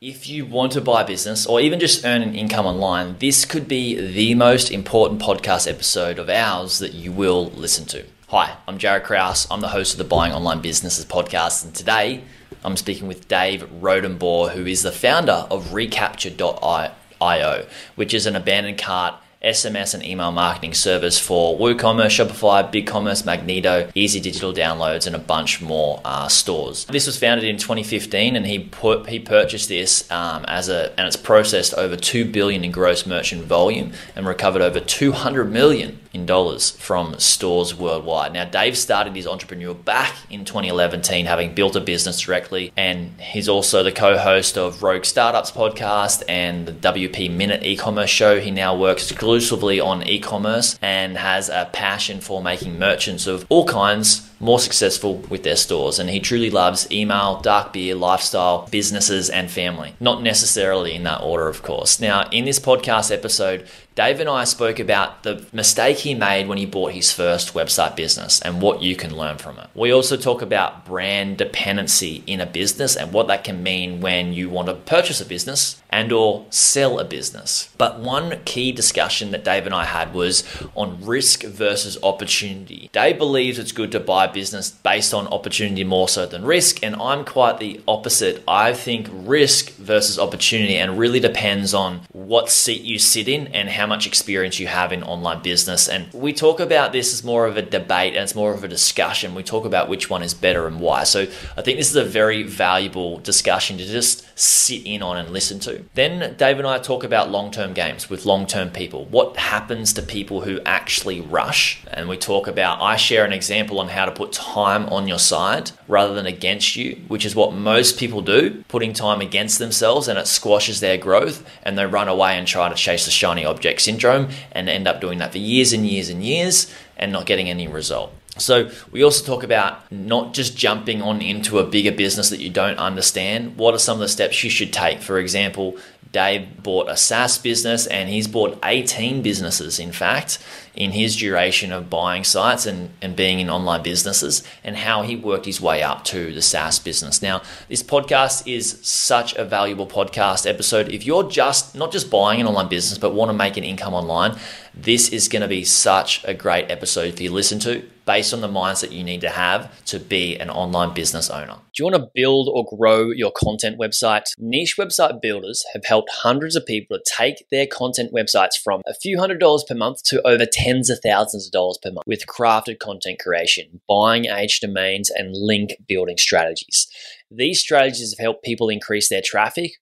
If you want to buy a business or even just earn an income online, this could be the most important podcast episode of ours that you will listen to. Hi, I'm Jaryd Krause. I'm the host of the Buying Online Businesses podcast, and today I'm speaking with Dave Rodenbaugh, who is the founder of Recapture.io, which is an abandoned cart SMS and email marketing service for WooCommerce, Shopify, BigCommerce, Magento, Easy Digital Downloads, and a bunch more uh, stores. This was founded in 2015, and he put he purchased this um, as a and it's processed over two billion in gross merchant volume and recovered over 200 million in dollars from stores worldwide. Now, Dave started his entrepreneur back in 2011, having built a business directly, and he's also the co-host of Rogue Startups podcast and the WP Minute e-commerce show. He now works exclusively on e-commerce and has a passion for making merchants of all kinds more successful with their stores. And he truly loves email, dark beer, lifestyle, businesses, and family. Not necessarily in that order, of course. Now, in this podcast episode, Dave and I spoke about the mistake he made when he bought his first website business and what you can learn from it. We also talk about brand dependency in a business and what that can mean when you want to purchase a business and or sell a business. But one key discussion that Dave and I had was on risk versus opportunity. Dave believes it's good to buy a business based on opportunity more so than risk, and I'm quite the opposite. I think risk versus opportunity and really depends on what seat you sit in and how much experience you have in online business. And we talk about this as more of a debate and it's more of a discussion. We talk about which one is better and why. So I think this is a very valuable discussion to just sit in on and listen to. Then Dave and I talk about long term games with long term people. What happens to people who actually rush? And we talk about, I share an example on how to put time on your side rather than against you, which is what most people do, putting time against themselves and it squashes their growth and they run away and try to chase the shiny object syndrome and end up doing that for years and years and years and not getting any result. So, we also talk about not just jumping on into a bigger business that you don't understand. What are some of the steps you should take? For example, Dave bought a SaaS business and he's bought 18 businesses, in fact, in his duration of buying sites and, and being in online businesses and how he worked his way up to the SaaS business. Now, this podcast is such a valuable podcast episode. If you're just not just buying an online business, but want to make an income online, this is going to be such a great episode for you to listen to based on the mindset you need to have to be an online business owner. Do you want to build or grow your content website? Niche website builders have helped hundreds of people to take their content websites from a few hundred dollars per month to over tens of thousands of dollars per month with crafted content creation, buying age domains, and link building strategies. These strategies have helped people increase their traffic,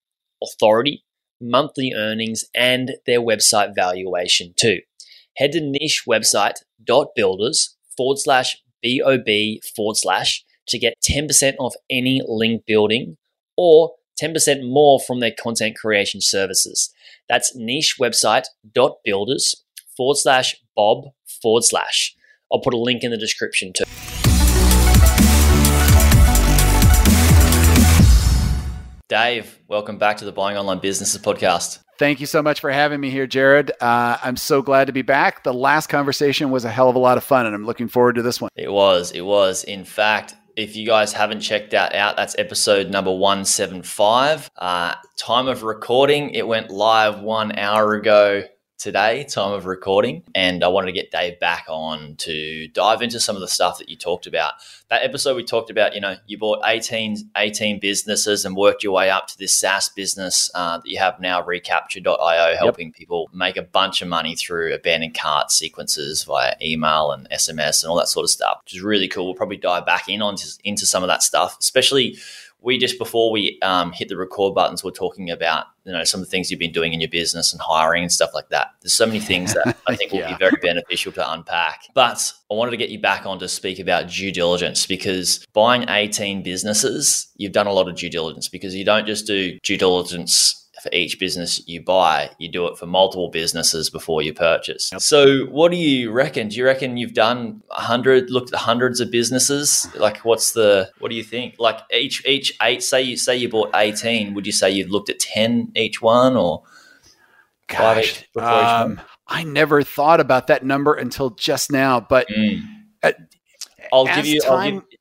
authority, monthly earnings, and their website valuation too. Head to nichewebsite.builders forward slash BOB forward slash to get 10% off any link building or 10% more from their content creation services. That's nichewebsite.builders forward slash Bob forward slash. I'll put a link in the description too. Dave, welcome back to the Buying Online Businesses podcast. Thank you so much for having me here, Jaryd. Uh, I'm so glad to be back. The last conversation was a hell of a lot of fun, and I'm looking forward to this one. It was. It was. In fact, if you guys haven't checked that out, that's episode number 175. Uh, time of recording, it went live one hour ago today, time of recording, and I wanted to get Dave back on to dive into some of the stuff that you talked about. That episode we talked about, you know, you bought 18, 18 businesses and worked your way up to this SaaS business uh, that you have now, Recapture.io, helping yep. people make a bunch of money through abandoned cart sequences via email and SMS and all that sort of stuff, which is really cool. We'll probably dive back in on into some of that stuff, especially we just before we um, hit the record buttons, we're talking about you know some of the things you've been doing in your business and hiring and stuff like that. There's so many things that I think yeah. will be very beneficial to unpack. But I wanted to get you back on to speak about due diligence because buying 18 businesses, you've done a lot of due diligence because you don't just do due diligence for each business you buy. You do it for multiple businesses before you purchase. Yep. So, what do you reckon? Do you reckon you've done a hundred, looked at hundreds of businesses? Like, what's the? What do you think? Like each each eight. Say you say you bought eighteen. Would you say you've looked at ten each one or? Gosh, um, I never thought about that number until just now. But mm. I'll give you. Time, I'll give,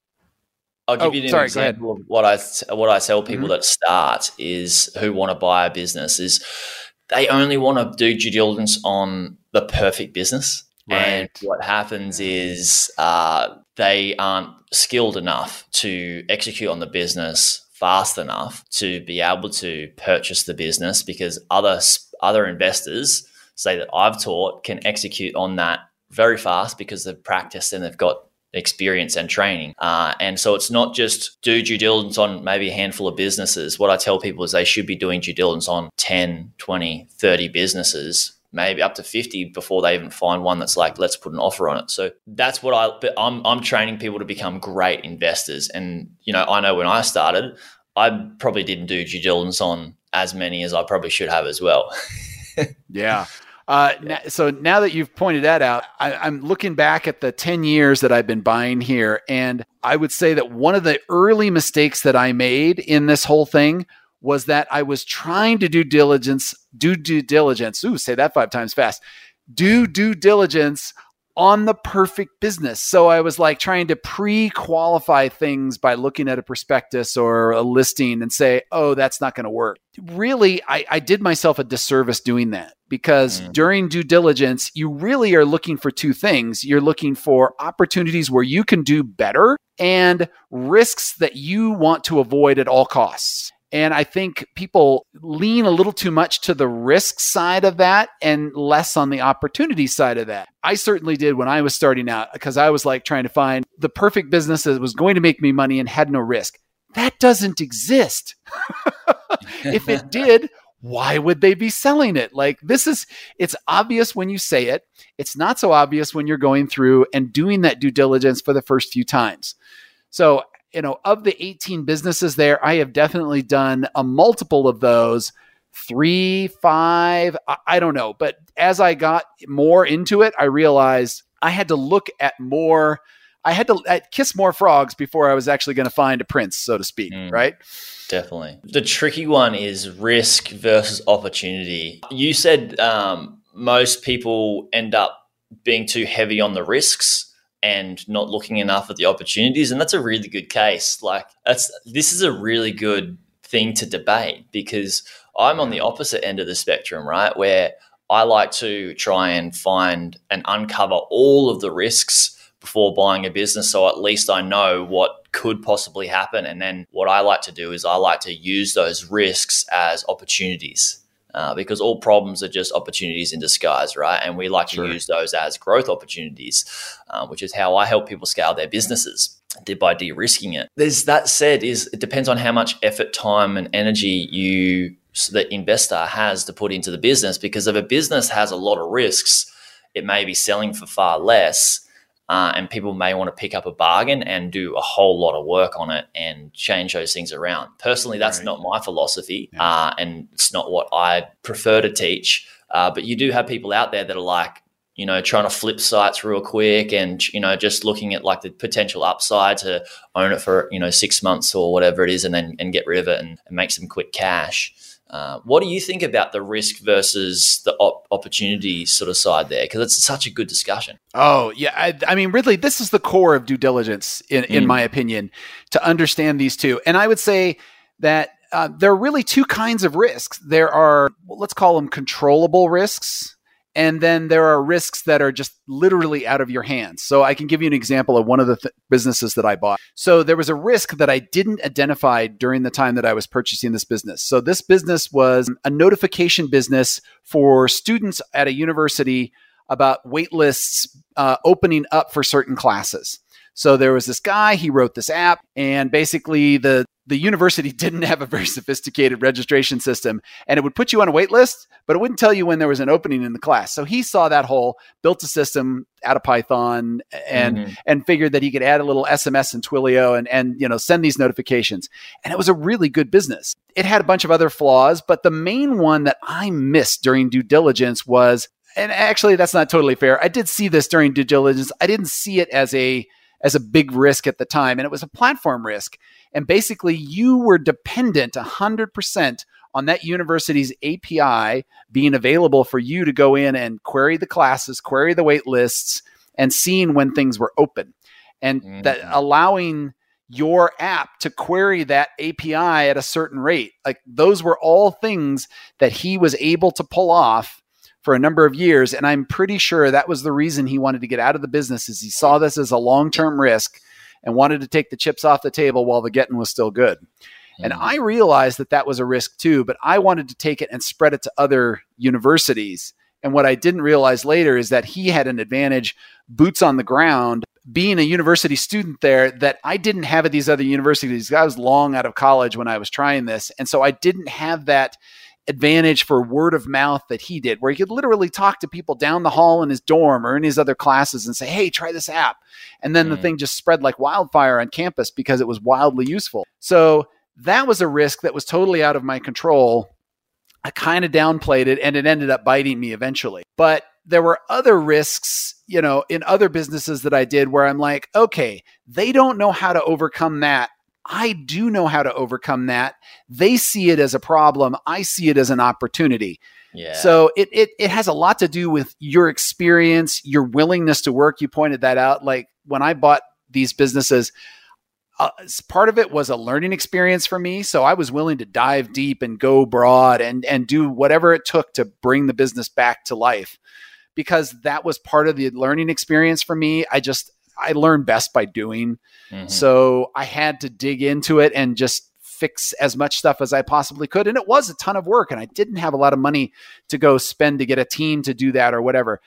I'll give oh, you an sorry, example of what I what I tell people mm-hmm. that start is who want to buy a business is they only want to do due diligence on the perfect business. Right. And what happens is uh, they aren't skilled enough to execute on the business fast enough to be able to purchase the business because other other investors say that I've taught can execute on that very fast because they've practiced and they've got experience and training. Uh, and so it's not just do due diligence on maybe a handful of businesses. What I tell people is they should be doing due diligence on 10, 20, 30 businesses maybe up to 50 before they even find one that's like let's put an offer on it so that's what i but i'm i'm training people to become great investors and you know i know when i started i probably didn't do due diligence on as many as i probably should have as well yeah uh, so now that you've pointed that out, I, am looking back at the 10 years that I've been buying here. And I would say that one of the early mistakes that I made in this whole thing was that I was trying to do diligence, do due diligence. Ooh, say that five times fast. Do due diligence on the perfect business. So I was like trying to pre qualify things by looking at a prospectus or a listing and say, oh, that's not going to work. Really, I, I, did myself a disservice doing that because mm. during due diligence, you really are looking for two things. You're looking for opportunities where you can do better and risks that you want to avoid at all costs. And I think people lean a little too much to the risk side of that and less on the opportunity side of that. I certainly did when I was starting out because I was like trying to find the perfect business that was going to make me money and had no risk. That doesn't exist. if it did, why would they be selling it? Like this is it's obvious when you say it. It's not so obvious when you're going through and doing that due diligence for the first few times. So you know, of the 18 businesses there, I have definitely done a multiple of those three, five, I, I don't know. But as I got more into it, I realized I had to look at more. I had to I'd kiss more frogs before I was actually going to find a prince, so to speak, mm, right? Definitely. The tricky one is risk versus opportunity. You said um, most people end up being too heavy on the risks and not looking enough at the opportunities. And that's a really good case. Like that's this is a really good thing to debate because I'm on the opposite end of the spectrum, right? Where I like to try and find and uncover all of the risks before buying a business. So at least I know what could possibly happen. And then what I like to do is I like to use those risks as opportunities uh, because all problems are just opportunities in disguise, right? And we like sure. to use those as growth opportunities, uh, which is how I help people scale their businesses by de-risking it. There's that said is it depends on how much effort, time, and energy you so the investor has to put into the business. Because if a business has a lot of risks, it may be selling for far less uh, and people may want to pick up a bargain and do a whole lot of work on it and change those things around. Personally, that's right. not my philosophy, yeah. uh, and it's not what I prefer to teach. Uh, but you do have people out there that are like, you know, trying to flip sites real quick and, you know, just looking at like the potential upside to own it for, you know, six months or whatever it is and then and get rid of it and, and make some quick cash. Uh, what do you think about the risk versus the op- opportunity sort of side there? Because it's such a good discussion. Oh yeah, I, I, mean, Ridley, this is the core of due diligence, in, mm. in my opinion, to understand these two. And I would say that uh, there are really two kinds of risks. There are, well, let's call them controllable risks, and then there are risks that are just literally out of your hands. So I can give you an example of one of the th- businesses that I bought. So there was a risk that I didn't identify during the time that I was purchasing this business. So this business was a notification business for students at a university about waitlists uh, opening up for certain classes. So there was this guy, he wrote this app, and basically the the university didn't have a very sophisticated registration system and it would put you on a wait list but it wouldn't tell you when there was an opening in the class. So he saw that hole built a system out of python and mm-hmm. and figured that he could add a little sms and twilio and and you know send these notifications. And it was a really good business. It had a bunch of other flaws but the main one that i missed during due diligence was and actually that's not totally fair. I did see this during due diligence. I didn't see it as a as a big risk at the time and it was a platform risk and basically, you were dependent 100% on that university's API being available for you to go in and query the classes, query the wait lists, and seeing when things were open. And mm-hmm. that allowing your app to query that API at a certain rate. Like those were all things that he was able to pull off for a number of years and I'm pretty sure that was the reason he wanted to get out of the business is he saw this as a long-term risk and wanted to take the chips off the table while the getting was still good. And mm. I realized that that was a risk too, but I wanted to take it and spread it to other universities. And what I didn't realize later is that he had an advantage, boots on the ground, being a university student there that I didn't have at these other universities. I was long out of college when I was trying this. And so I didn't have that advantage for word of mouth that he did, where he could literally talk to people down the hall in his dorm or in his other classes and say, Hey, try this app. And then mm. the thing just spread like wildfire on campus because it was wildly useful. So that was a risk that was totally out of my control. I kind of downplayed it and it ended up biting me eventually. But there were other risks, you know, in other businesses that I did where I'm like, okay, they don't know how to overcome that. I do know how to overcome that. They see it as a problem. I see it as an opportunity. Yeah. So it, it it has a lot to do with your experience, your willingness to work. You pointed that out. Like when I bought these businesses, uh, part of it was a learning experience for me. So I was willing to dive deep and go broad and and do whatever it took to bring the business back to life, because that was part of the learning experience for me. I just I learned best by doing. Mm-hmm. So I had to dig into it and just fix as much stuff as I possibly could. And it was a ton of work, and I didn't have a lot of money to go spend to get a team to do that or whatever.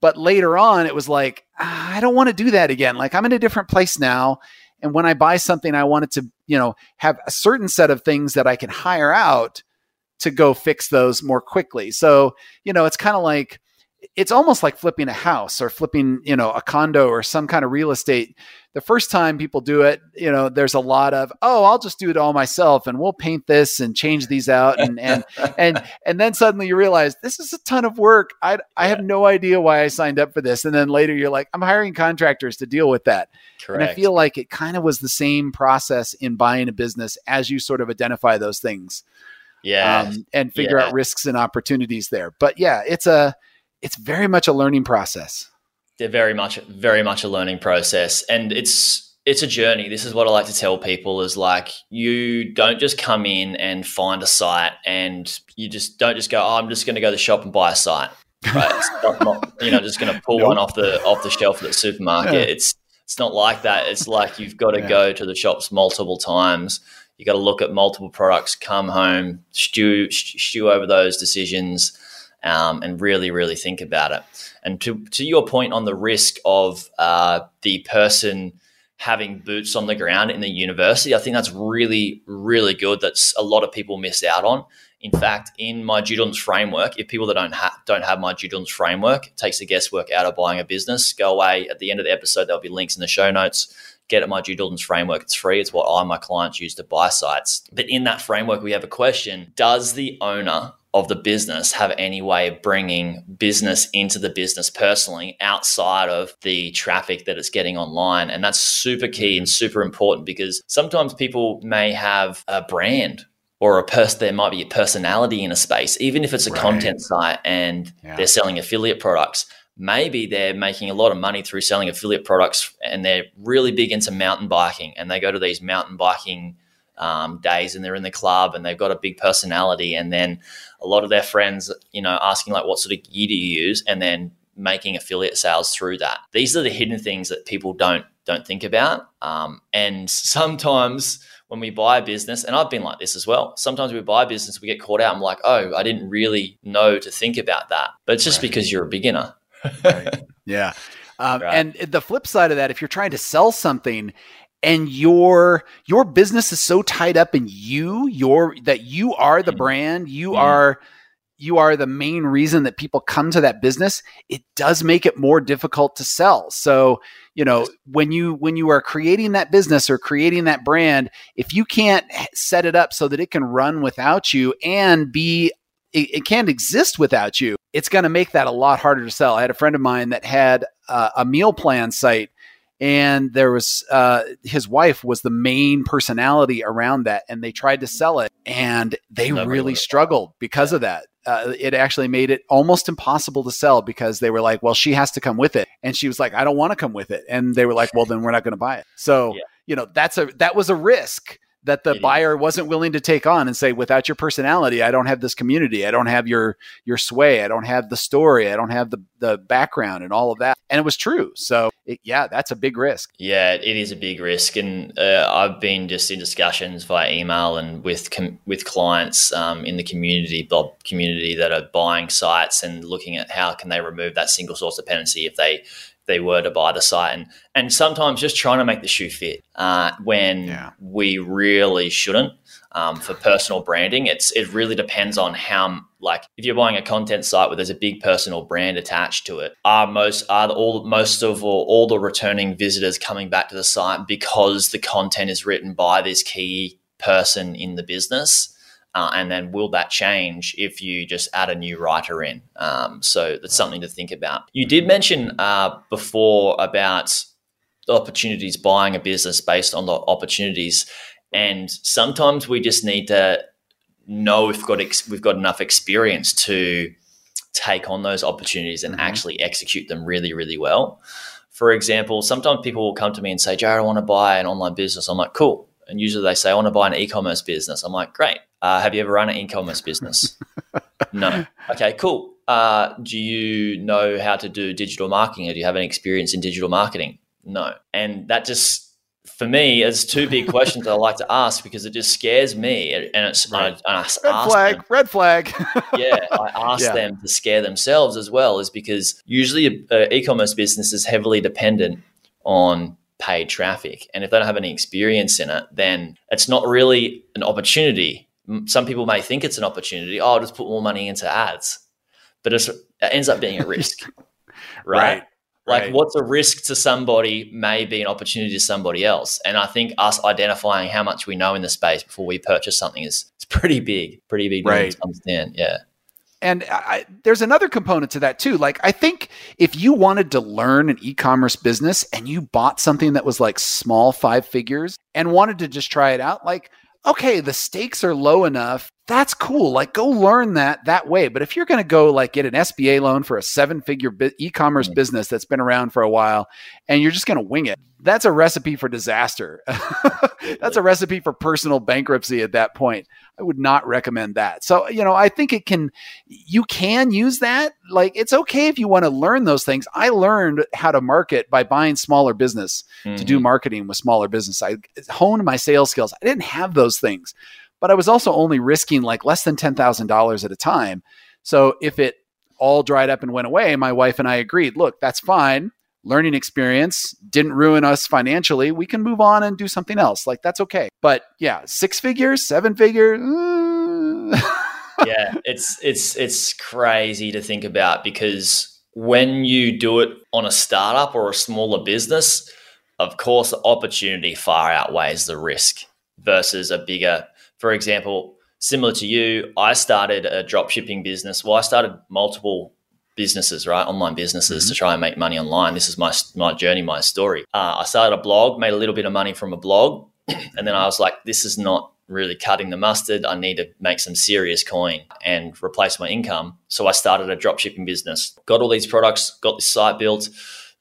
But later on, it was like, ah, I don't want to do that again. Like, I'm in a different place now. And when I buy something, I want it to, you know, have a certain set of things that I can hire out to go fix those more quickly. So, you know, it's kind of like, it's almost like flipping a house or flipping, you know, a condo or some kind of real estate. The first time people do it, you know, there's a lot of, oh, I'll just do it all myself and we'll paint this and change these out and and and and then suddenly you realize this is a ton of work. I I have no idea why I signed up for this. And then later you're like, I'm hiring contractors to deal with that. Correct. And I feel like it kind of was the same process in buying a business as you sort of identify those things. Yeah. Um, and figure yeah. out risks and opportunities there. But yeah, it's a it's very much a learning process. They're very much, very much a learning process, and it's it's a journey. This is what I like to tell people: is like you don't just come in and find a site, and you just don't just go, "Oh, I'm just going to go to the shop and buy a site." Right? it's not, not, you know just going to pull nope. one off the off the shelf at the supermarket. Yeah. It's it's not like that. It's like you've got to yeah. go to the shops multiple times. You got to look at multiple products, come home, stew stew over those decisions um, and really, really think about it. And to, to your point on the risk of uh, the person having boots on the ground in the university, I think that's really, really good. That's a lot of people miss out on. In fact, in my diligence framework, if people that don't have don't have my diligence framework, takes the guesswork out of buying a business. Go away at the end of the episode. There'll be links in the show notes. Get at my due diligence framework. It's free. It's what I and my clients use to buy sites. But in that framework, we have a question: Does the owner of the business have any way of bringing business into the business personally outside of the traffic that it's getting online. And that's super key and super important because sometimes people may have a brand or a person there might be a personality in a space even if it's a right. content site and yeah. they're selling affiliate products maybe they're making a lot of money through selling affiliate products and they're really big into mountain biking and they go to these mountain biking um, days and they're in the club and they've got a big personality and then a lot of their friends you know asking like what sort of gear do you use and then making affiliate sales through that these are the hidden things that people don't don't think about um, and sometimes when we buy a business and i've been like this as well sometimes we buy a business we get caught out i'm like oh i didn't really know to think about that but it's just right. because you're a beginner right. yeah um, right. And the flip side of that, if you're trying to sell something and your your business is so tied up in you your that you are the mm-hmm. brand you yeah. are you are the main reason that people come to that business it does make it more difficult to sell so you know when you when you are creating that business or creating that brand if you can't set it up so that it can run without you and be it, it can't exist without you it's going to make that a lot harder to sell i had a friend of mine that had uh, a meal plan site and there was uh, his wife was the main personality around that and they tried to sell it and they Never really struggled because of that. Uh, it actually made it almost impossible to sell because they were like well she has to come with it. And she was like i don't want to come with it. And they were like well then we're not going to buy it. So yeah. you know, that's a that was a risk that the buyer wasn't willing to take on and say without your personality i don't have this community. I don't have your your sway. I don't have the story. I don't have the the background and all of that. And it was true. So it, yeah that's a big risk. Yeah it is a big risk. And uh, i've been just in discussions via email and with com- with clients um, in the community blob community that are buying sites and looking at how can they remove that single source dependency if they they were to buy the site. And and sometimes just trying to make the shoe fit uh, when yeah. we really shouldn't um, for personal branding it's it really depends on how like if you're buying a content site where there's a big personal brand attached to it are most are the, all most of all, all the returning visitors coming back to the site because the content is written by this key person in the business uh, and then will that change if you just add a new writer in? Um, so that's something to think about. You did mention uh, before about the opportunities, buying a business based on the opportunities, and sometimes we just need to know we've got ex- we've got enough experience to take on those opportunities and mm-hmm. actually execute them really, really well. For example, sometimes people will come to me and say, Jaryd, I want to buy an online business. I'm like, cool. And usually they say, I want to buy an e commerce business. I'm like, great. Uh, have you ever run an e-commerce business? no. Okay, cool. Uh, do you know how to do digital marketing or do you have any experience in digital marketing? No. And that just, for me, is two big questions that I like to ask because it just scares me. And it's right. I, I red flag, them, red flag. yeah, I ask yeah. them to scare themselves as well, is because usually an e-commerce business is heavily dependent on paid traffic, and if they don't have any experience in it, then it's not really an opportunity some people may think it's an opportunity. Oh, I'll just put more money into ads, but it ends up being a risk, right? right? Like, right. what's a risk to somebody may be an opportunity to somebody else. And I think us identifying how much we know in the space before we purchase something is it's pretty big, pretty big right. to understand. Yeah. And I, there's another component to that too. Like, I think if you wanted to learn an e commerce business and you bought something that was like small five figures and wanted to just try it out, like, okay, the stakes are low enough. That's cool. Like go learn that that way. But if you're going to go like get an SBA loan for a seven figure bi- e-commerce mm-hmm. business that's been around for a while and you're just going to wing it, that's a recipe for disaster. that's a recipe for personal bankruptcy at that point. I would not recommend that. So, you know, I think it can, you can use that. Like, it's okay if you want to learn those things. I learned how to market by buying smaller business mm-hmm. to do mm-hmm. marketing with smaller business. I honed my sales skills. I didn't have those things, but I was also only risking like less than $10,000 at a time. So if it all dried up and went away, my wife and I agreed, look, that's fine learning experience didn't ruin us financially we can move on and do something else. Like that's okay. But yeah six figures seven figures uh... yeah it's it's it's crazy to think about because when you do it on a startup or a smaller business of course the opportunity far outweighs the risk versus a bigger for example similar to you i started a drop shipping business. Well i started multiple businesses, right? Online businesses mm-hmm. to try and make money online. This is my my journey, my story. Uh, I started a blog, made a little bit of money from a blog, and then I was like, this is not really cutting the mustard. I need to make some serious coin and replace my income. So I started a dropshipping business. Got all these products, got this site built,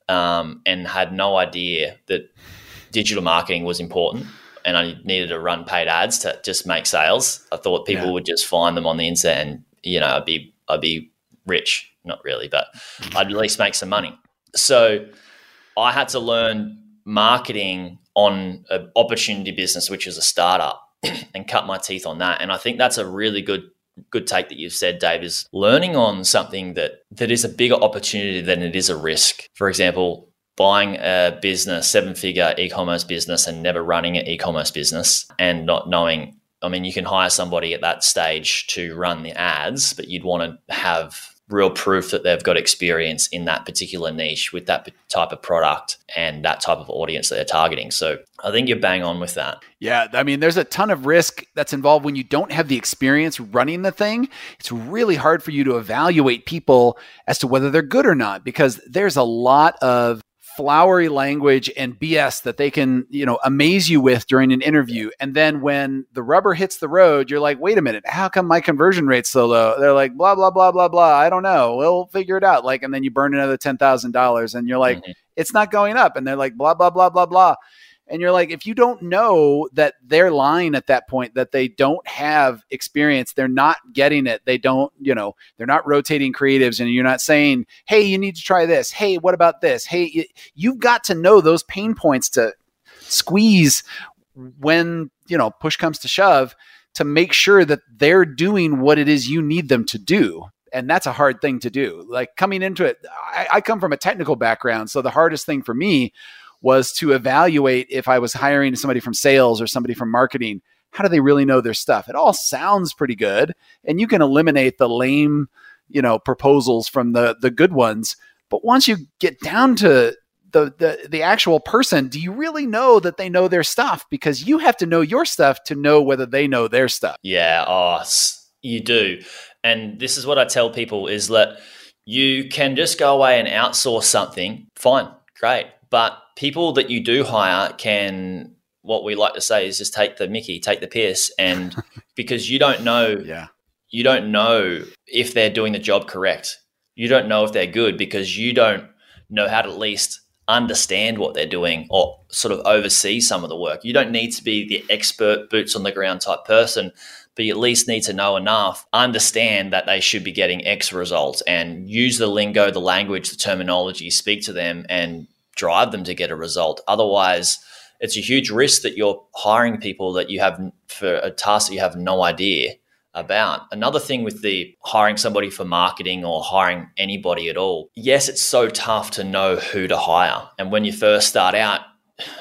um, and had no idea that digital marketing was important. And I needed to run paid ads to just make sales. I thought people yeah. would just find them on the internet, and you know, I'd be I'd be rich not really, but I'd at least make some money. So I had to learn marketing on an opportunity business, which is a startup, and cut my teeth on that. And I think that's a really good good take that you've said, Dave, is learning on something that that is a bigger opportunity than it is a risk. For example, buying a business, seven figure e-commerce business and never running an e-commerce business and not knowing I mean, you can hire somebody at that stage to run the ads, but you'd want to have real proof that they've got experience in that particular niche with that type of product and that type of audience that they're targeting. So I think you're bang on with that. Yeah. I mean, there's a ton of risk that's involved when you don't have the experience running the thing. It's really hard for you to evaluate people as to whether they're good or not because there's a lot of flowery language and BS that they can, you know, amaze you with during an interview. And then when the rubber hits the road, you're like, wait a minute, how come my conversion rate's so low? They're like, blah, blah, blah, blah, blah. I don't know. We'll figure it out. Like, and then you burn another $10,000 and you're like, mm-hmm. it's not going up. And they're like, blah, blah, blah, blah, blah. And you're like, if you don't know that they're lying at that point, that they don't have experience, they're not getting it, they don't, you know, they're not rotating creatives, and you're not saying, hey, you need to try this. Hey, what about this? Hey, you've got to know those pain points to squeeze when, you know, push comes to shove to make sure that they're doing what it is you need them to do and that's a hard thing to do. Like coming into it, I, I, come from a technical background, so the hardest thing for me was to evaluate if I was hiring somebody from sales or somebody from marketing. How do they really know their stuff? It all sounds pretty good, and you can eliminate the lame, you know, proposals from the the good ones. But once you get down to the, the the actual person, do you really know that they know their stuff? Because you have to know your stuff to know whether they know their stuff. Yeah, oh, you do. And this is what I tell people is that you can just go away and outsource something. Fine, great. But people that you do hire can what we like to say is just take the Mickey, take the piss, and because you don't know, yeah, you don't know if they're doing the job correct. You don't know if they're good because you don't know how to at least understand what they're doing or sort of oversee some of the work. You don't need to be the expert boots on the ground type person, but you at least need to know enough, understand that they should be getting X results and use the lingo, the language, the terminology, speak to them and drive them to get a result. Otherwise, it's a huge risk that you're hiring people that you have for a task that you have no idea about. Another thing with the hiring somebody for marketing or hiring anybody at all, yes, it's so tough to know who to hire. And when you first start out,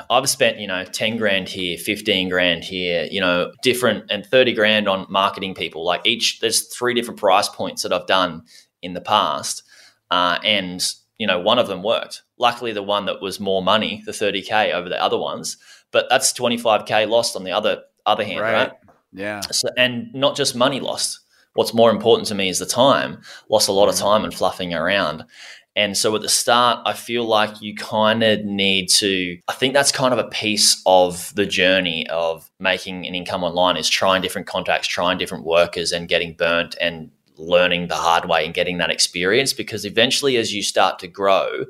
I've spent, you know, 10 grand here, 15 grand here, you know, different and 30 grand on marketing people. Like each, there's three different price points that I've done in the past. Uh, and you know, one of them worked. Luckily, the one that was more money, the 30k over the other ones, but that's 25k lost on the other other hand, right? right? Yeah. So, and not just money lost. What's more important to me is the time. Lost a lot of mm. time and fluffing around. And so at the start, I feel like you kind of need to, I think that's kind of a piece of the journey of making an income online is trying different contacts, trying different workers and getting burnt and learning the hard way and getting that experience because eventually as you start to grow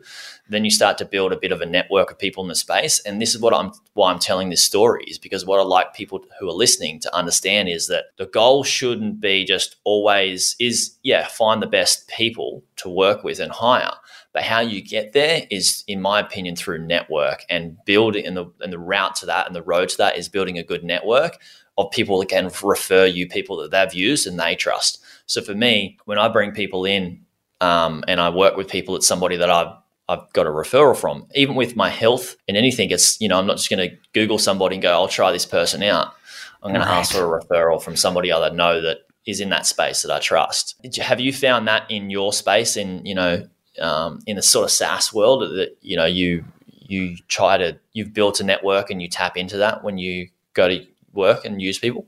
then you start to build a bit of a network of people in the space. And this is what I'm why I'm telling this story is because what I like people who are listening to understand is that the goal shouldn't be just always is yeah find the best people to work with and hire. But how you get there is in my opinion through network and building and the and the route to that and the road to that is building a good network of people that can refer you people that they've used and they trust so for me, when I bring people in um, and I work with people, it's somebody that I've I've got a referral from. Even with my health and anything, it's you know I'm not just going to Google somebody and go I'll try this person out. I'm going right. to ask for a referral from somebody I know that is in that space that I trust. Have you found that in your space in you know um, in the sort of SaaS world that you know you you try to you've built a network and you tap into that when you go to work and use people?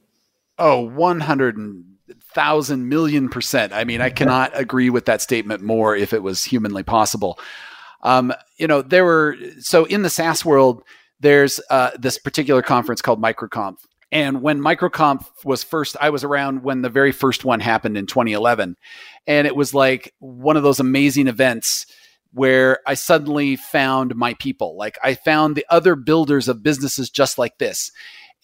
Oh, 100 thousand million percent. I mean, I cannot agree with that statement more if it was humanly possible. Um, you know, there were so in the SaaS world, there's uh, this particular conference called MicroConf. And when MicroConf was first, I was around when the very first one happened in 2011. And it was like one of those amazing events where I suddenly found my people. Like I found the other builders of businesses just like this.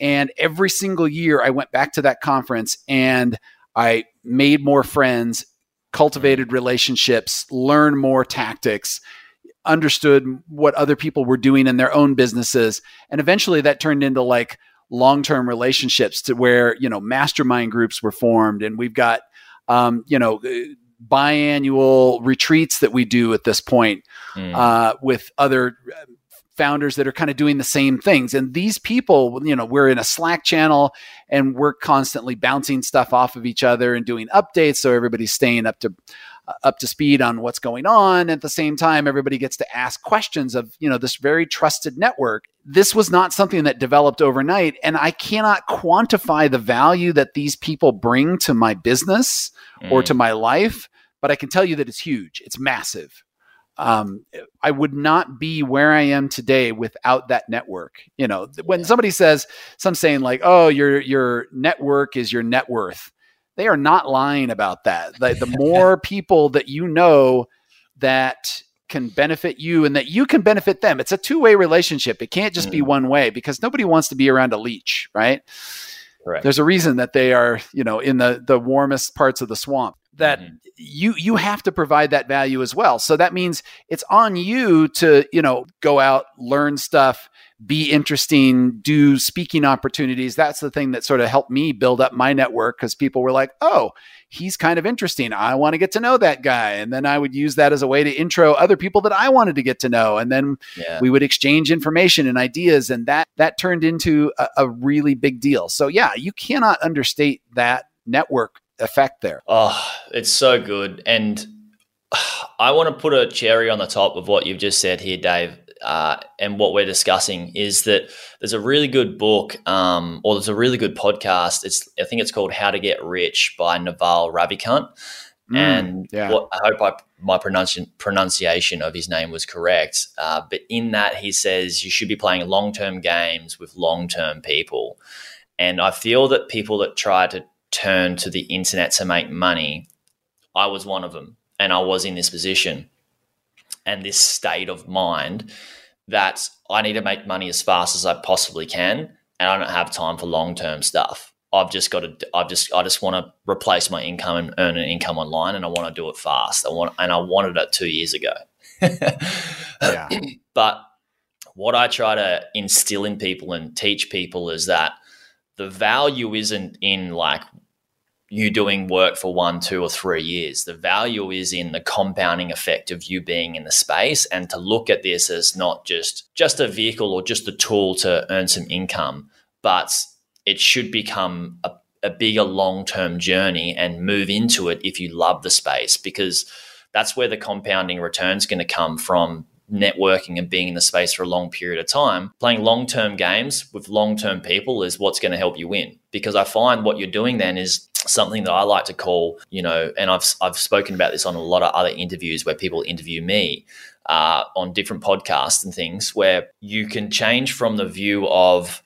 And every single year I went back to that conference and I made more friends, cultivated relationships, learned more tactics, understood what other people were doing in their own businesses. And eventually that turned into like long-term relationships to where, you know, mastermind groups were formed and we've got um, you know, biannual retreats that we do at this point mm. uh, with other founders that are kind of doing the same things. And these people, you know, we're in a Slack channel and we're constantly bouncing stuff off of each other and doing updates so everybody's staying up to uh, up to speed on what's going on at the same time everybody gets to ask questions of you know this very trusted network this was not something that developed overnight and i cannot quantify the value that these people bring to my business mm. or to my life but i can tell you that it's huge it's massive um, I would not be where I am today without that network. You know, when somebody says, some saying like, "Oh, your your network is your net worth," they are not lying about that. The, the more people that you know that can benefit you and that you can benefit them. It's a two way relationship. It can't just mm. be one way because nobody wants to be around a leech, right? Correct. There's a reason that they are, you know, in the the warmest parts of the swamp. That mm-hmm. you you have to provide that value as well. So that means it's on you to, you know, go out, learn stuff, be interesting, do speaking opportunities. That's the thing that sort of helped me build up my network because people were like, oh, he's kind of interesting. I want to get to know that guy. And then I would use that as a way to intro other people that I wanted to get to know. And then yeah. we would exchange information and ideas. And that that turned into a, a really big deal. So yeah, you cannot understate that network effect there. Oh, it's so good. And I want to put a cherry on the top of what you've just said here, Dave uh, and what we're discussing is that there's a really good book um, or there's a really good podcast. It's I think it's called How to Get Rich by Naval Ravikant. Mm, and yeah. what, I hope I, my pronunci- pronunciation of his name was correct. Uh, but in that, he says you should be playing long term games with long term people. And I feel that people that try to turn to the internet to make money, I was one of them. And I was in this position and this state of mind that I need to make money as fast as I possibly can, and I don't have time for long term stuff. I've just got to. I've just. I just want to replace my income and earn an income online, and I want to do it fast. I want, and I wanted it two years ago. yeah. But what I try to instill in people and teach people is that the value isn't in like you doing work for one, two, or three years. The value is in the compounding effect of you being in the space and to look at this as not just just a vehicle or just a tool to earn some income, but it should become a, a bigger long term journey and move into it if you love the space because that's where the compounding return is going to come from networking and being in the space for a long period of time, playing long term games with long term people is what's going to help you win. Because I find what you're doing then is something that I like to call, you know, and I've, I've spoken about this on a lot of other interviews where people interview me uh, on different podcasts and things where you can change from the view of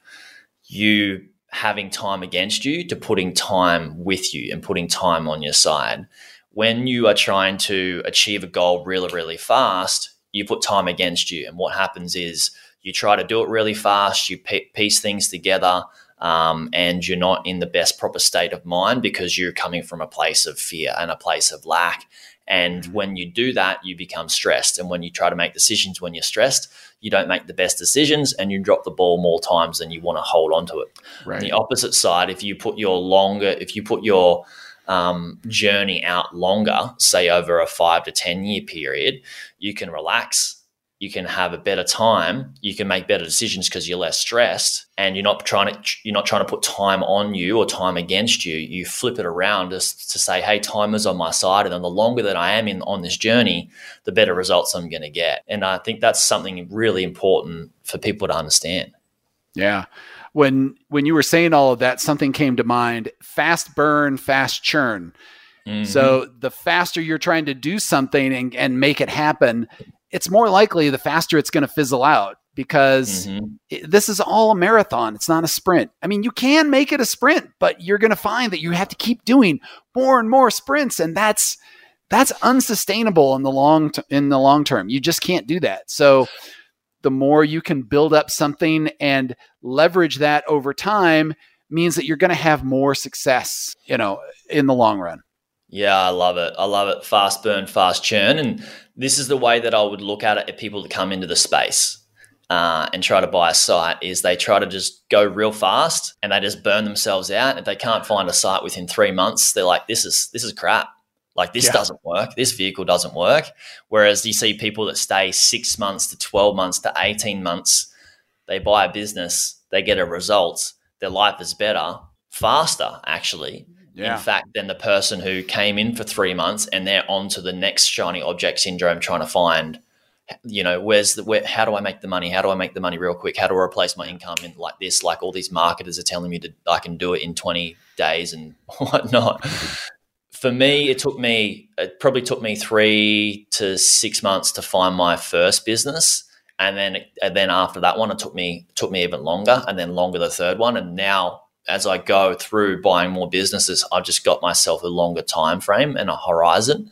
you having time against you to putting time with you and putting time on your side. When you are trying to achieve a goal really, really fast, you put time against you. And what happens is you try to do it really fast, you piece things together, um, and you're not in the best proper state of mind because you're coming from a place of fear and a place of lack. And mm-hmm. when you do that, you become stressed. And when you try to make decisions when you're stressed, you don't make the best decisions and you drop the ball more times than you want to hold on to it. Right. the opposite side, if you put your longer, if you put your um, journey out longer, say over a five to 10 year period, you can relax. You can have a better time. You can make better decisions because you're less stressed, and you're not trying to you're not trying to put time on you or time against you. You flip it around just to say, "Hey, time is on my side," and then the longer that I am in on this journey, the better results I'm going to get. And I think that's something really important for people to understand. Yeah when when you were saying all of that, something came to mind: fast burn, fast churn. Mm-hmm. So the faster you're trying to do something and, and make it happen, it's more likely the faster it's going to fizzle out because mm-hmm. it, this is all a marathon. It's not a sprint. I mean, you can make it a sprint, but you're going to find that you have to keep doing more and more sprints, and that's that's unsustainable in the long t- in the long term. You just can't do that. So the more you can build up something and leverage that over time means that you're going to have more success, you know, in the long run. Yeah, I love it. I love it. Fast burn, fast churn. And this is the way that I would look at it at people that come into the space uh, and try to buy a site is they try to just go real fast and they just burn themselves out. If they can't find a site within three months, they're like, this is this is crap. Like this yeah. doesn't work. This vehicle doesn't work. Whereas you see people that stay six months to 12 months to 18 months, they buy a business, they get a result, their life is better, faster, actually. Yeah. In fact, than the person who came in for three months and they're on to the next shiny object syndrome trying to find, you know, where's the, where, how do I make the money? How do I make the money real quick? How do I replace my income in like this? Like all these marketers are telling me that I can do it in 20 days and whatnot for me, it took me it probably took me three to six months to find my first business, and then and then after that one, it took me took me even longer, and then longer the third one, and now as I go through buying more businesses, I've just got myself a longer time frame and a horizon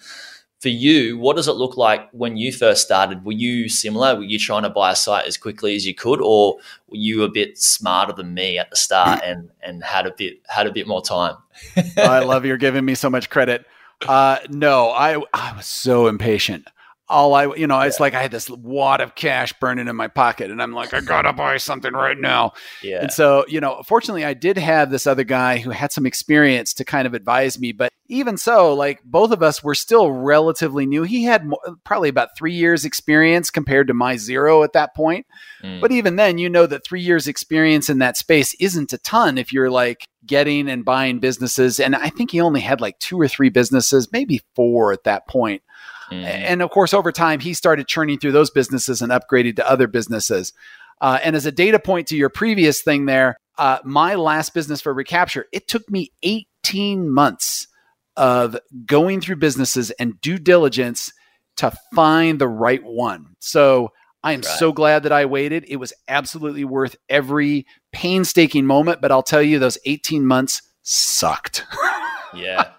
for you, what does it look like when you first started? Were you similar? Were you trying to buy a site as quickly as you could, or were you a bit smarter than me at the start and and had a bit had a bit more time? I love you're giving me so much credit. Uh, no, I I was so impatient all I, you know, it's like I had this wad of cash burning in my pocket, and I'm like, I gotta buy something right now. Yeah. And so, you know, fortunately, I did have this other guy who had some experience to kind of advise me. But even so, like both of us were still relatively new. He had more, probably about three years experience compared to my zero at that point. Mm. But even then, you know that three years experience in that space isn't a ton if you're like getting and buying businesses. And I think he only had like two or three businesses, maybe four at that point. Mm. And of course, over time, he started churning through those businesses and upgraded to other businesses. Uh, and as a data point to your previous thing there, uh, my last business for Recapture, it took me 18 months of going through businesses and due diligence to find the right one. So I am right. so glad that I waited. It was absolutely worth every painstaking moment, but I'll tell you, those 18 months sucked. Yeah.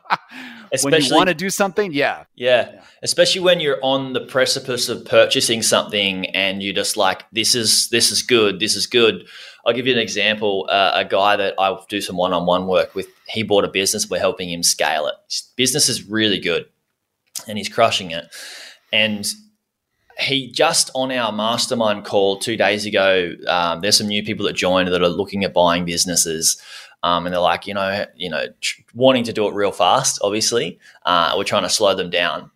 Especially, when you want to do something, yeah. yeah. yeah. Especially when you're on the precipice of purchasing something and you're just like, this is this is good, this is good. I'll give you an example. Uh, a guy that I do some one-on-one work with, he bought a business. We're helping him scale it. His business is really good, and he's crushing it. And he just on our mastermind call two days ago. Um, there's some new people that joined that are looking at buying businesses. Um, and they're like, you know, you know, tr- wanting to do it real fast. Obviously, uh, we're trying to slow them down,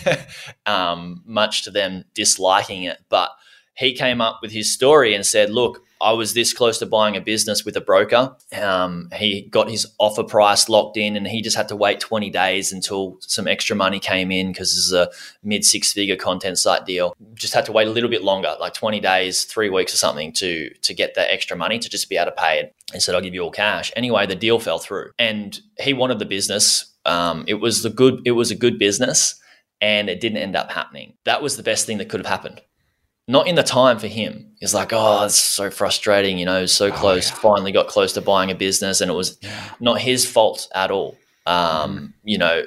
um, much to them disliking it. But he came up with his story and said, "Look, I was this close to buying a business with a broker. Um, he got his offer price locked in, and he just had to wait 20 days until some extra money came in because this is a mid six figure content site deal. Just had to wait a little bit longer, like 20 days, three weeks or something, to to get that extra money to just be able to pay it. He said, "I'll give you all cash." Anyway, the deal fell through, and he wanted the business. Um, it was the good. It was a good business and it didn't end up happening. That was the best thing that could have happened not in the time for him. He's like, oh, it's so frustrating, you know, so oh, close. Oh, yeah. Finally got close to buying a business, and it was not his fault at all. Um, mm. You know,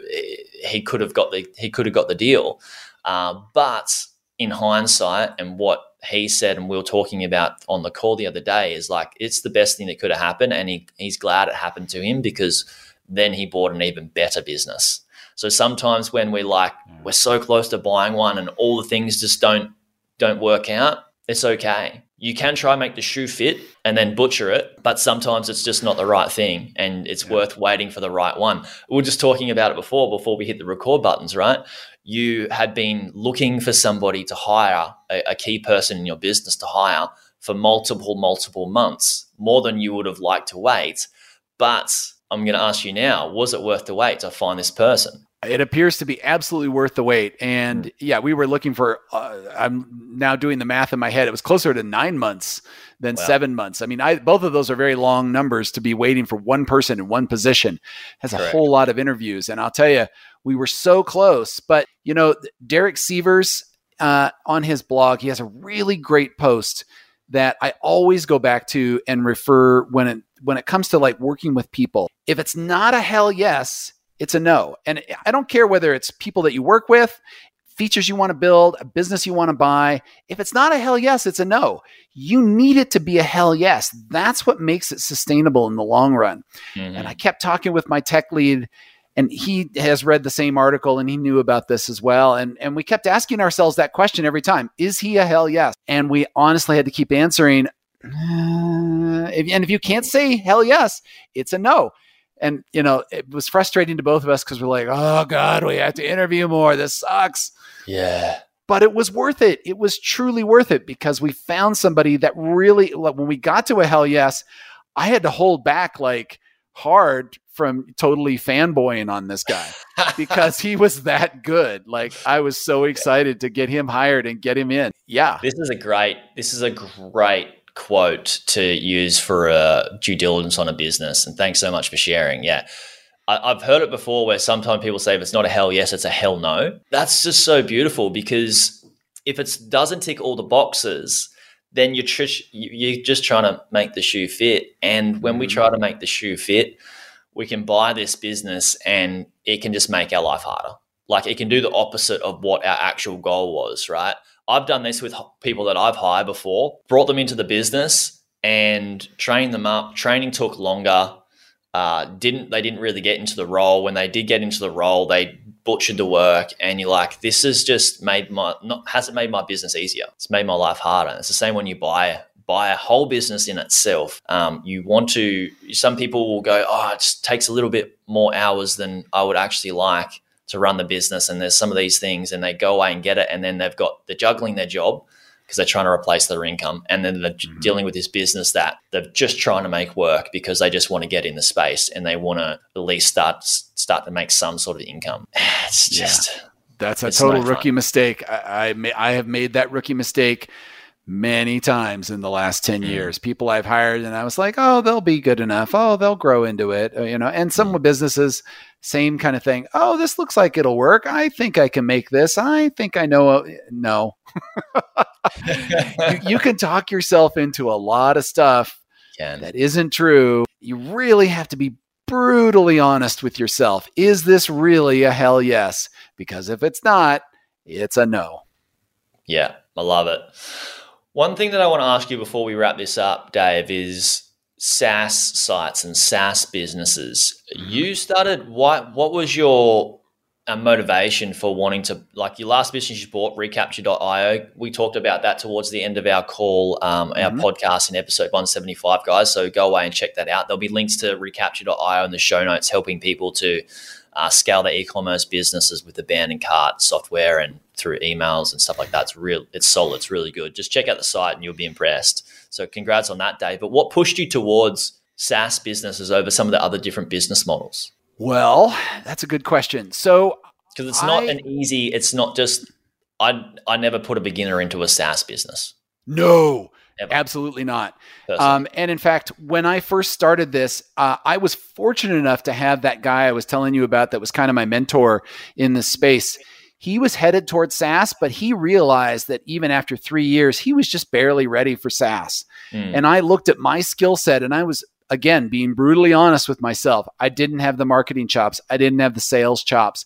he could have got the he could have got the deal, uh, but in hindsight, and what he said, and we were talking about on the call the other day, is like it's the best thing that could have happened, and he, he's glad it happened to him because then he bought an even better business. So sometimes when we like mm. we're so close to buying one, and all the things just don't don't work out, it's okay. You can try and make the shoe fit and then butcher it, but sometimes it's just not the right thing and it's yeah. worth waiting for the right one. We were just talking about it before, before we hit the record buttons, right? You had been looking for somebody to hire, a, a key person in your business to hire for multiple, multiple months, more than you would have liked to wait. But I'm going to ask you now was it worth the wait to find this person? It appears to be absolutely worth the wait. And hmm. yeah, we were looking for, uh, I'm now doing the math in my head. It was closer to nine months than wow. seven months. I mean, I, both of those are very long numbers to be waiting for one person in one position. Has a Correct. whole lot of interviews. And I'll tell you, we were so close. But, you know, Derek Sivers uh, on his blog, he has a really great post that I always go back to and refer when it when it comes to like working with people. If it's not a hell yes, it's a no. And I don't care whether it's people that you work with, features you want to build, a business you want to buy. If it's not a hell yes, it's a no. You need it to be a hell yes. That's what makes it sustainable in the long run. Mm-hmm. And I kept talking with my tech lead and he has read the same article and he knew about this as well and and we kept asking ourselves that question every time is he a hell yes and we honestly had to keep answering uh, if, and if you can't say hell yes it's a no and you know it was frustrating to both of us because we're like oh god we have to interview more. This sucks. Yeah. But it was worth it. It was truly worth it because we found somebody that really when we got to a hell yes i had to hold back like hard from totally fanboying on this guy because he was that good. Like i was so excited to get him hired and get him in. Yeah. This is a great this is a great quote to use for a due diligence on a business. And thanks so much for sharing. Yeah. I, have heard it before where sometimes people say if it's not a hell yes, it's a hell no. That's just so beautiful because if it doesn't tick all the boxes, then you're, tr- you're just trying to make the shoe fit. And when we try to make the shoe fit, we can buy this business and it can just make our life harder like it can do the opposite of what our actual goal was, right? I've done this with people that I've hired before, brought them into the business and trained them up. Training took longer. Uh, didn't they didn't really get into the role. When they did get into the role, they butchered the work, and you're like, this has just made my not hasn't made my business easier. It's made my life harder. It's the same when you buy buy a whole business in itself. Um, you want to. Some people will go, oh, it takes a little bit more hours than I would actually like to run the business and there's some of these things and they go away and get it and then they've got they're juggling their job because they're trying to replace their income and then they're mm-hmm. dealing with this business that they're just trying to make work because they just want to get in the space and they want to at least start start to make some sort of income it's just yeah. that's a total rookie mistake I, I, I have made that rookie mistake many times in the last 10 mm. years. People i've hired and i was like oh they'll be good enough. Oh they'll grow into it uh, you know and some mm. businesses same kind of thing. Oh this looks like it'll work. I think i can make this. I think i know uh, no. You, you, can talk yourself into a lot of stuff can. that isn't true. You really have to be brutally honest with yourself. Is this really a hell yes? Because if it's not it's a no. Yeah i love it one thing that I want to ask you before we wrap this up, Dave, is SaaS sites and SaaS businesses. Mm-hmm. You started what what was your uh, motivation for wanting to like your last business you bought recapture.io we talked about that towards the end of our call um, our mm-hmm. podcast in episode 175 guys so go away and check that out there'll be links to recapture.io in the show notes helping people to uh, scale their e-commerce businesses with abandoned cart software and through emails and stuff like that. It's real. It's solid. It's really good. Just check out the site and you'll be impressed. So congrats on that, Dave. But what pushed you towards SaaS businesses over some of the other different business models? Well, that's a good question. So because it's not I, an easy. It's not just. I I never put a beginner into a SaaS business. No, Ever. Absolutely not. Um, and in fact, when I first started this, uh, I was fortunate enough to have that guy I was telling you about that was kind of my mentor in this space. He was headed towards SaaS, but he realized that even after three years, he was just barely ready for SaaS. Mm. And I looked at my skill set and I was, again, being brutally honest with myself. I didn't have the marketing chops, I didn't have the sales chops.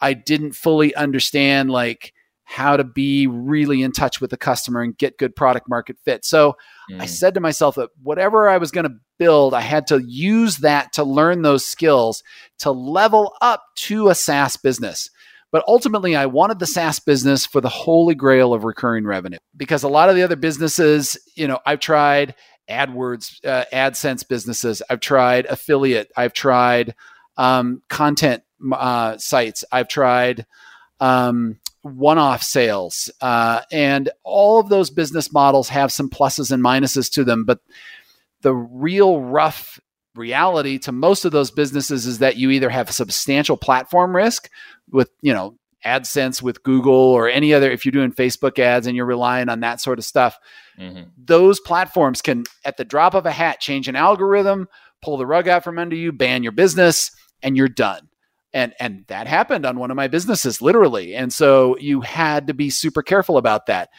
I didn't fully understand like how to be really in touch with the customer and get good product market fit. So mm. I said to myself that whatever I was going to build, I had to use that to learn those skills to level up to a SaaS business. But ultimately, I wanted the SaaS business for the holy grail of recurring revenue because a lot of the other businesses, you know, I've tried AdWords, uh, AdSense businesses, I've tried affiliate, I've tried um, content uh, sites, I've tried um, one off sales. Uh, and all of those business models have some pluses and minuses to them. But the real rough reality to most of those businesses is that you either have substantial platform risk with, you know, AdSense with Google or any other, if you're doing Facebook ads and you're relying on that sort of stuff, mm-hmm. those platforms can, at the drop of a hat, change an algorithm, pull the rug out from under you, ban your business, and you're done and and that happened on one of my businesses literally. And so you had to be super careful about that.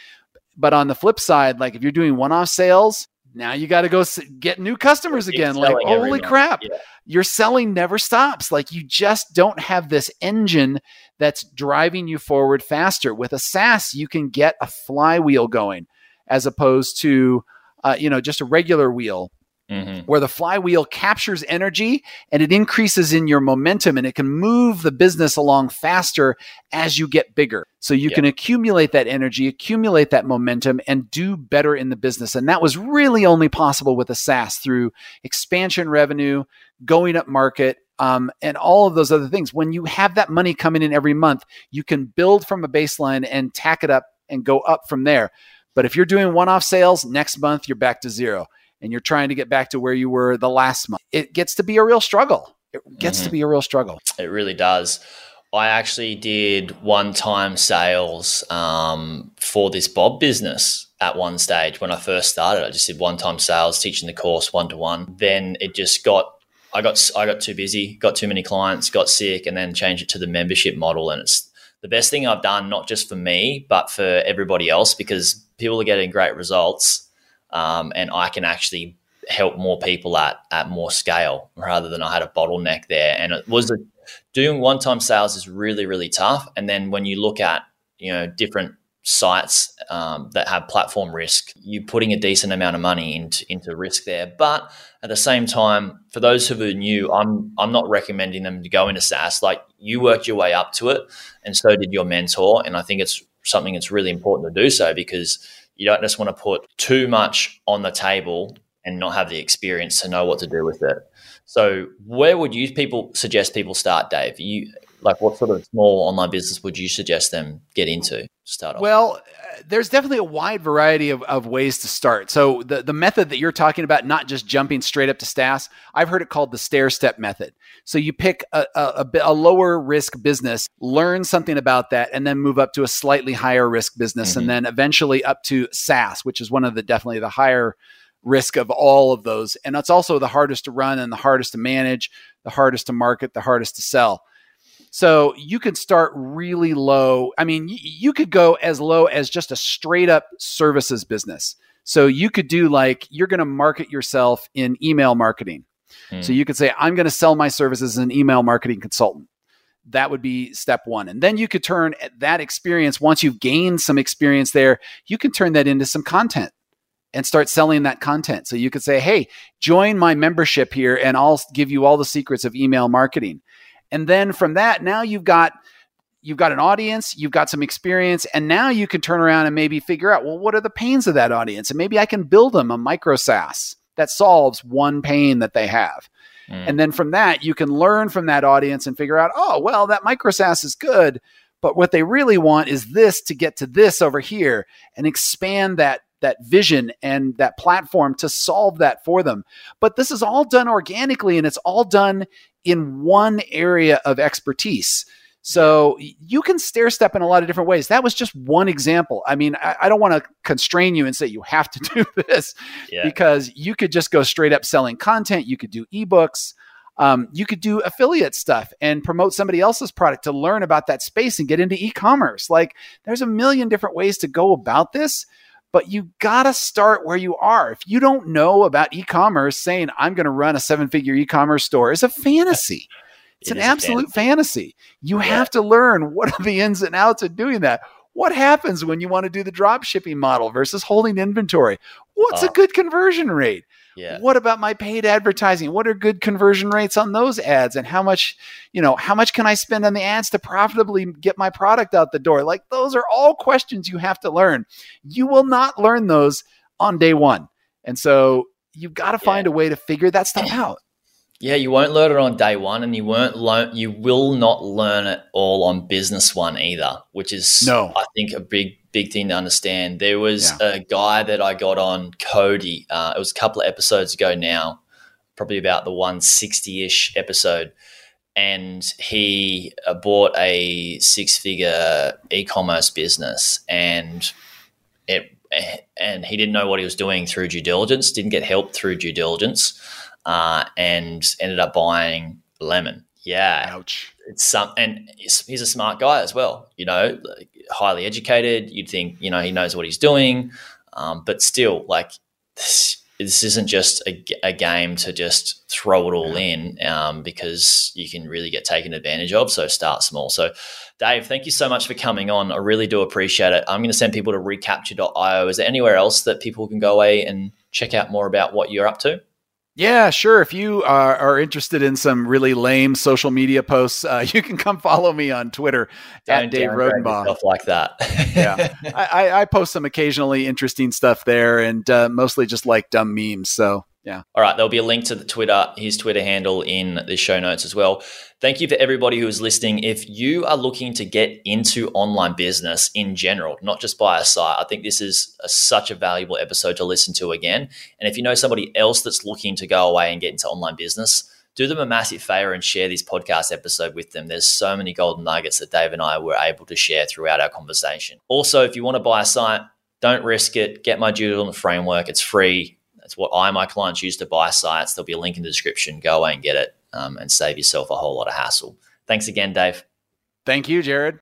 But on the flip side like if you're doing one-off sales now you got to go get new customers again. Like holy crap yeah. your selling never stops. Like you just don't have this engine that's driving you forward faster. With a saas you can get a flywheel going as opposed to uh, you know just a regular wheel Mm-hmm. where the flywheel captures energy and it increases in your momentum and it can move the business along faster as you get bigger. So you can accumulate that energy, accumulate that momentum, and do better in the business. And that was really only possible with a SaaS through expansion revenue, going up market, um, and all of those other things. When you have that money coming in every month, you can build from a baseline and tack it up and go up from there. But if you're doing one off sales, next month you're back to zero and you're trying to get back to where you were the last month, it gets to be a real struggle. It gets mm-hmm. to be a real struggle. It really does. I actually did one time sales um, for this Bob business at one stage when I first started. I just did one time sales, teaching the course one to one. Then it just got I got I got too busy, got too many clients, got sick, and then changed it to the membership model. And it's the best thing I've done, not just for me, but for everybody else, because people are getting great results um, and I can actually help more people at at more scale rather than I had a bottleneck there. And it was a doing one time sales is really, really tough. And then when you look at, you know, different sites um, that have platform risk, you're putting a decent amount of money into, into risk there. But at the same time, for those who are new, I'm I'm not recommending them to go into SaaS. Like you worked your way up to it, and so did your mentor. And I think it's something that's really important to do so because you don't just want to put too much on the table and not have the experience to know what to do with it. So, where would you people suggest people start, Dave? You like what sort of small online business would you suggest them get into? start off? Well, uh, there's definitely a wide variety of, of ways to start. So the, the method that you're talking about, not just jumping straight up to SaaS, I've heard it called the stair step method. So you pick a, a, a, lower risk business, learn something about that, and then move up to a slightly higher risk business, mm-hmm. and then eventually up to SaaS, which is one of the definitely the higher risk of all of those. And it's also the hardest to run and the hardest to manage, the hardest to market, the hardest to sell. So you could start really low. I mean, y- you could go as low as just a straight up services business. So you could do like you're going to market yourself in email marketing. Hmm. So you could say, I'm going to sell my services as an email marketing consultant. That would be step one. And then you could turn that experience, once you've gained some experience there, you can turn that into some content and start selling that content. So you could say, hey, join my membership here and I'll give you all the secrets of email marketing. And then from that, now you've got you've got an audience, you've got some experience, and now you can turn around and maybe figure out, well, what are the pains of that audience? And maybe I can build them a micro SaaS that solves one pain that they have. Mm. And then from that, you can learn from that audience and figure out, oh, well, that micro SaaS is good, but what they really want is this to get to this over here and expand that that vision and that platform to solve that for them. But this is all done organically and it's all done in one area of expertise. So you can stair step in a lot of different ways. That was just one example. I mean, I, I don't want to constrain you and say you have to do this yeah. because you could just go straight up selling content. You could do ebooks. Um, you could do affiliate stuff and promote somebody else's product to learn about that space and get into e-commerce. Like there's a million different ways to go about this but you got to start where you are. If you don't know about e-commerce, saying I'm going to run a seven-figure e-commerce store is a fantasy. It's it an absolute fantasy. fantasy. You yeah. have to learn what are the ins and outs of doing that. What happens when you want to do the drop shipping model versus holding inventory? What's a uh. good conversion rate? Yeah. What about my paid advertising? What are good conversion rates on those ads? And how much, you know, how much can I spend on the ads to profitably get my product out the door? Like those are all questions you have to learn. You will not learn those on day one. And so you've got to find yeah. a way to figure that stuff out. Yeah, you won't learn it on day one, and you won't learn. You will not learn it all on business one either, which is no. I think a big big thing to understand. There was yeah. a guy that I got on Cody. Uh, it was a couple of episodes ago now, probably about the one sixty ish episode, and he uh, bought a six figure e commerce business, and it and he didn't know what he was doing through due diligence. Didn't get help through due diligence uh, and ended up buying Lemon. Yeah. Ouch. It's some, and he's a smart guy as well. You know, highly educated. You'd think you know he knows what he's doing, um, but still, like this, this isn't just a, a, game to just throw it all in um, because you can really get taken advantage of. So start small. So, Dave, thank you so much for coming on. I really do appreciate it. I'm going to send people to recapture.io. Is there anywhere else that people can go away and check out more about what you're up to? Yeah, sure. If you are, are, interested in some really lame social media posts, uh, you can come follow me on Twitter at Dave Rodenbaugh. Stuff like that. yeah, I, I, post some occasionally interesting stuff there, and uh, mostly just like dumb memes. So yeah. All right. There'll be a link to the Twitter, his Twitter handle in the show notes as well. Thank you for everybody who is listening. If you are looking to get into online business in general, not just buy a site, I think this is a, such a valuable episode to listen to again. And if you know somebody else that's looking to go away and get into online business, do them a massive favor and share this podcast episode with them. There's so many golden nuggets that Dave and I were able to share throughout our conversation. Also, if you want to buy a site, don't risk it. Get my diligence framework. It's free it's what I and my clients use to buy sites. There'll be a link in the description. Go away and get it um, and save yourself a whole lot of hassle. Thanks again, Dave. Thank you, Jaryd.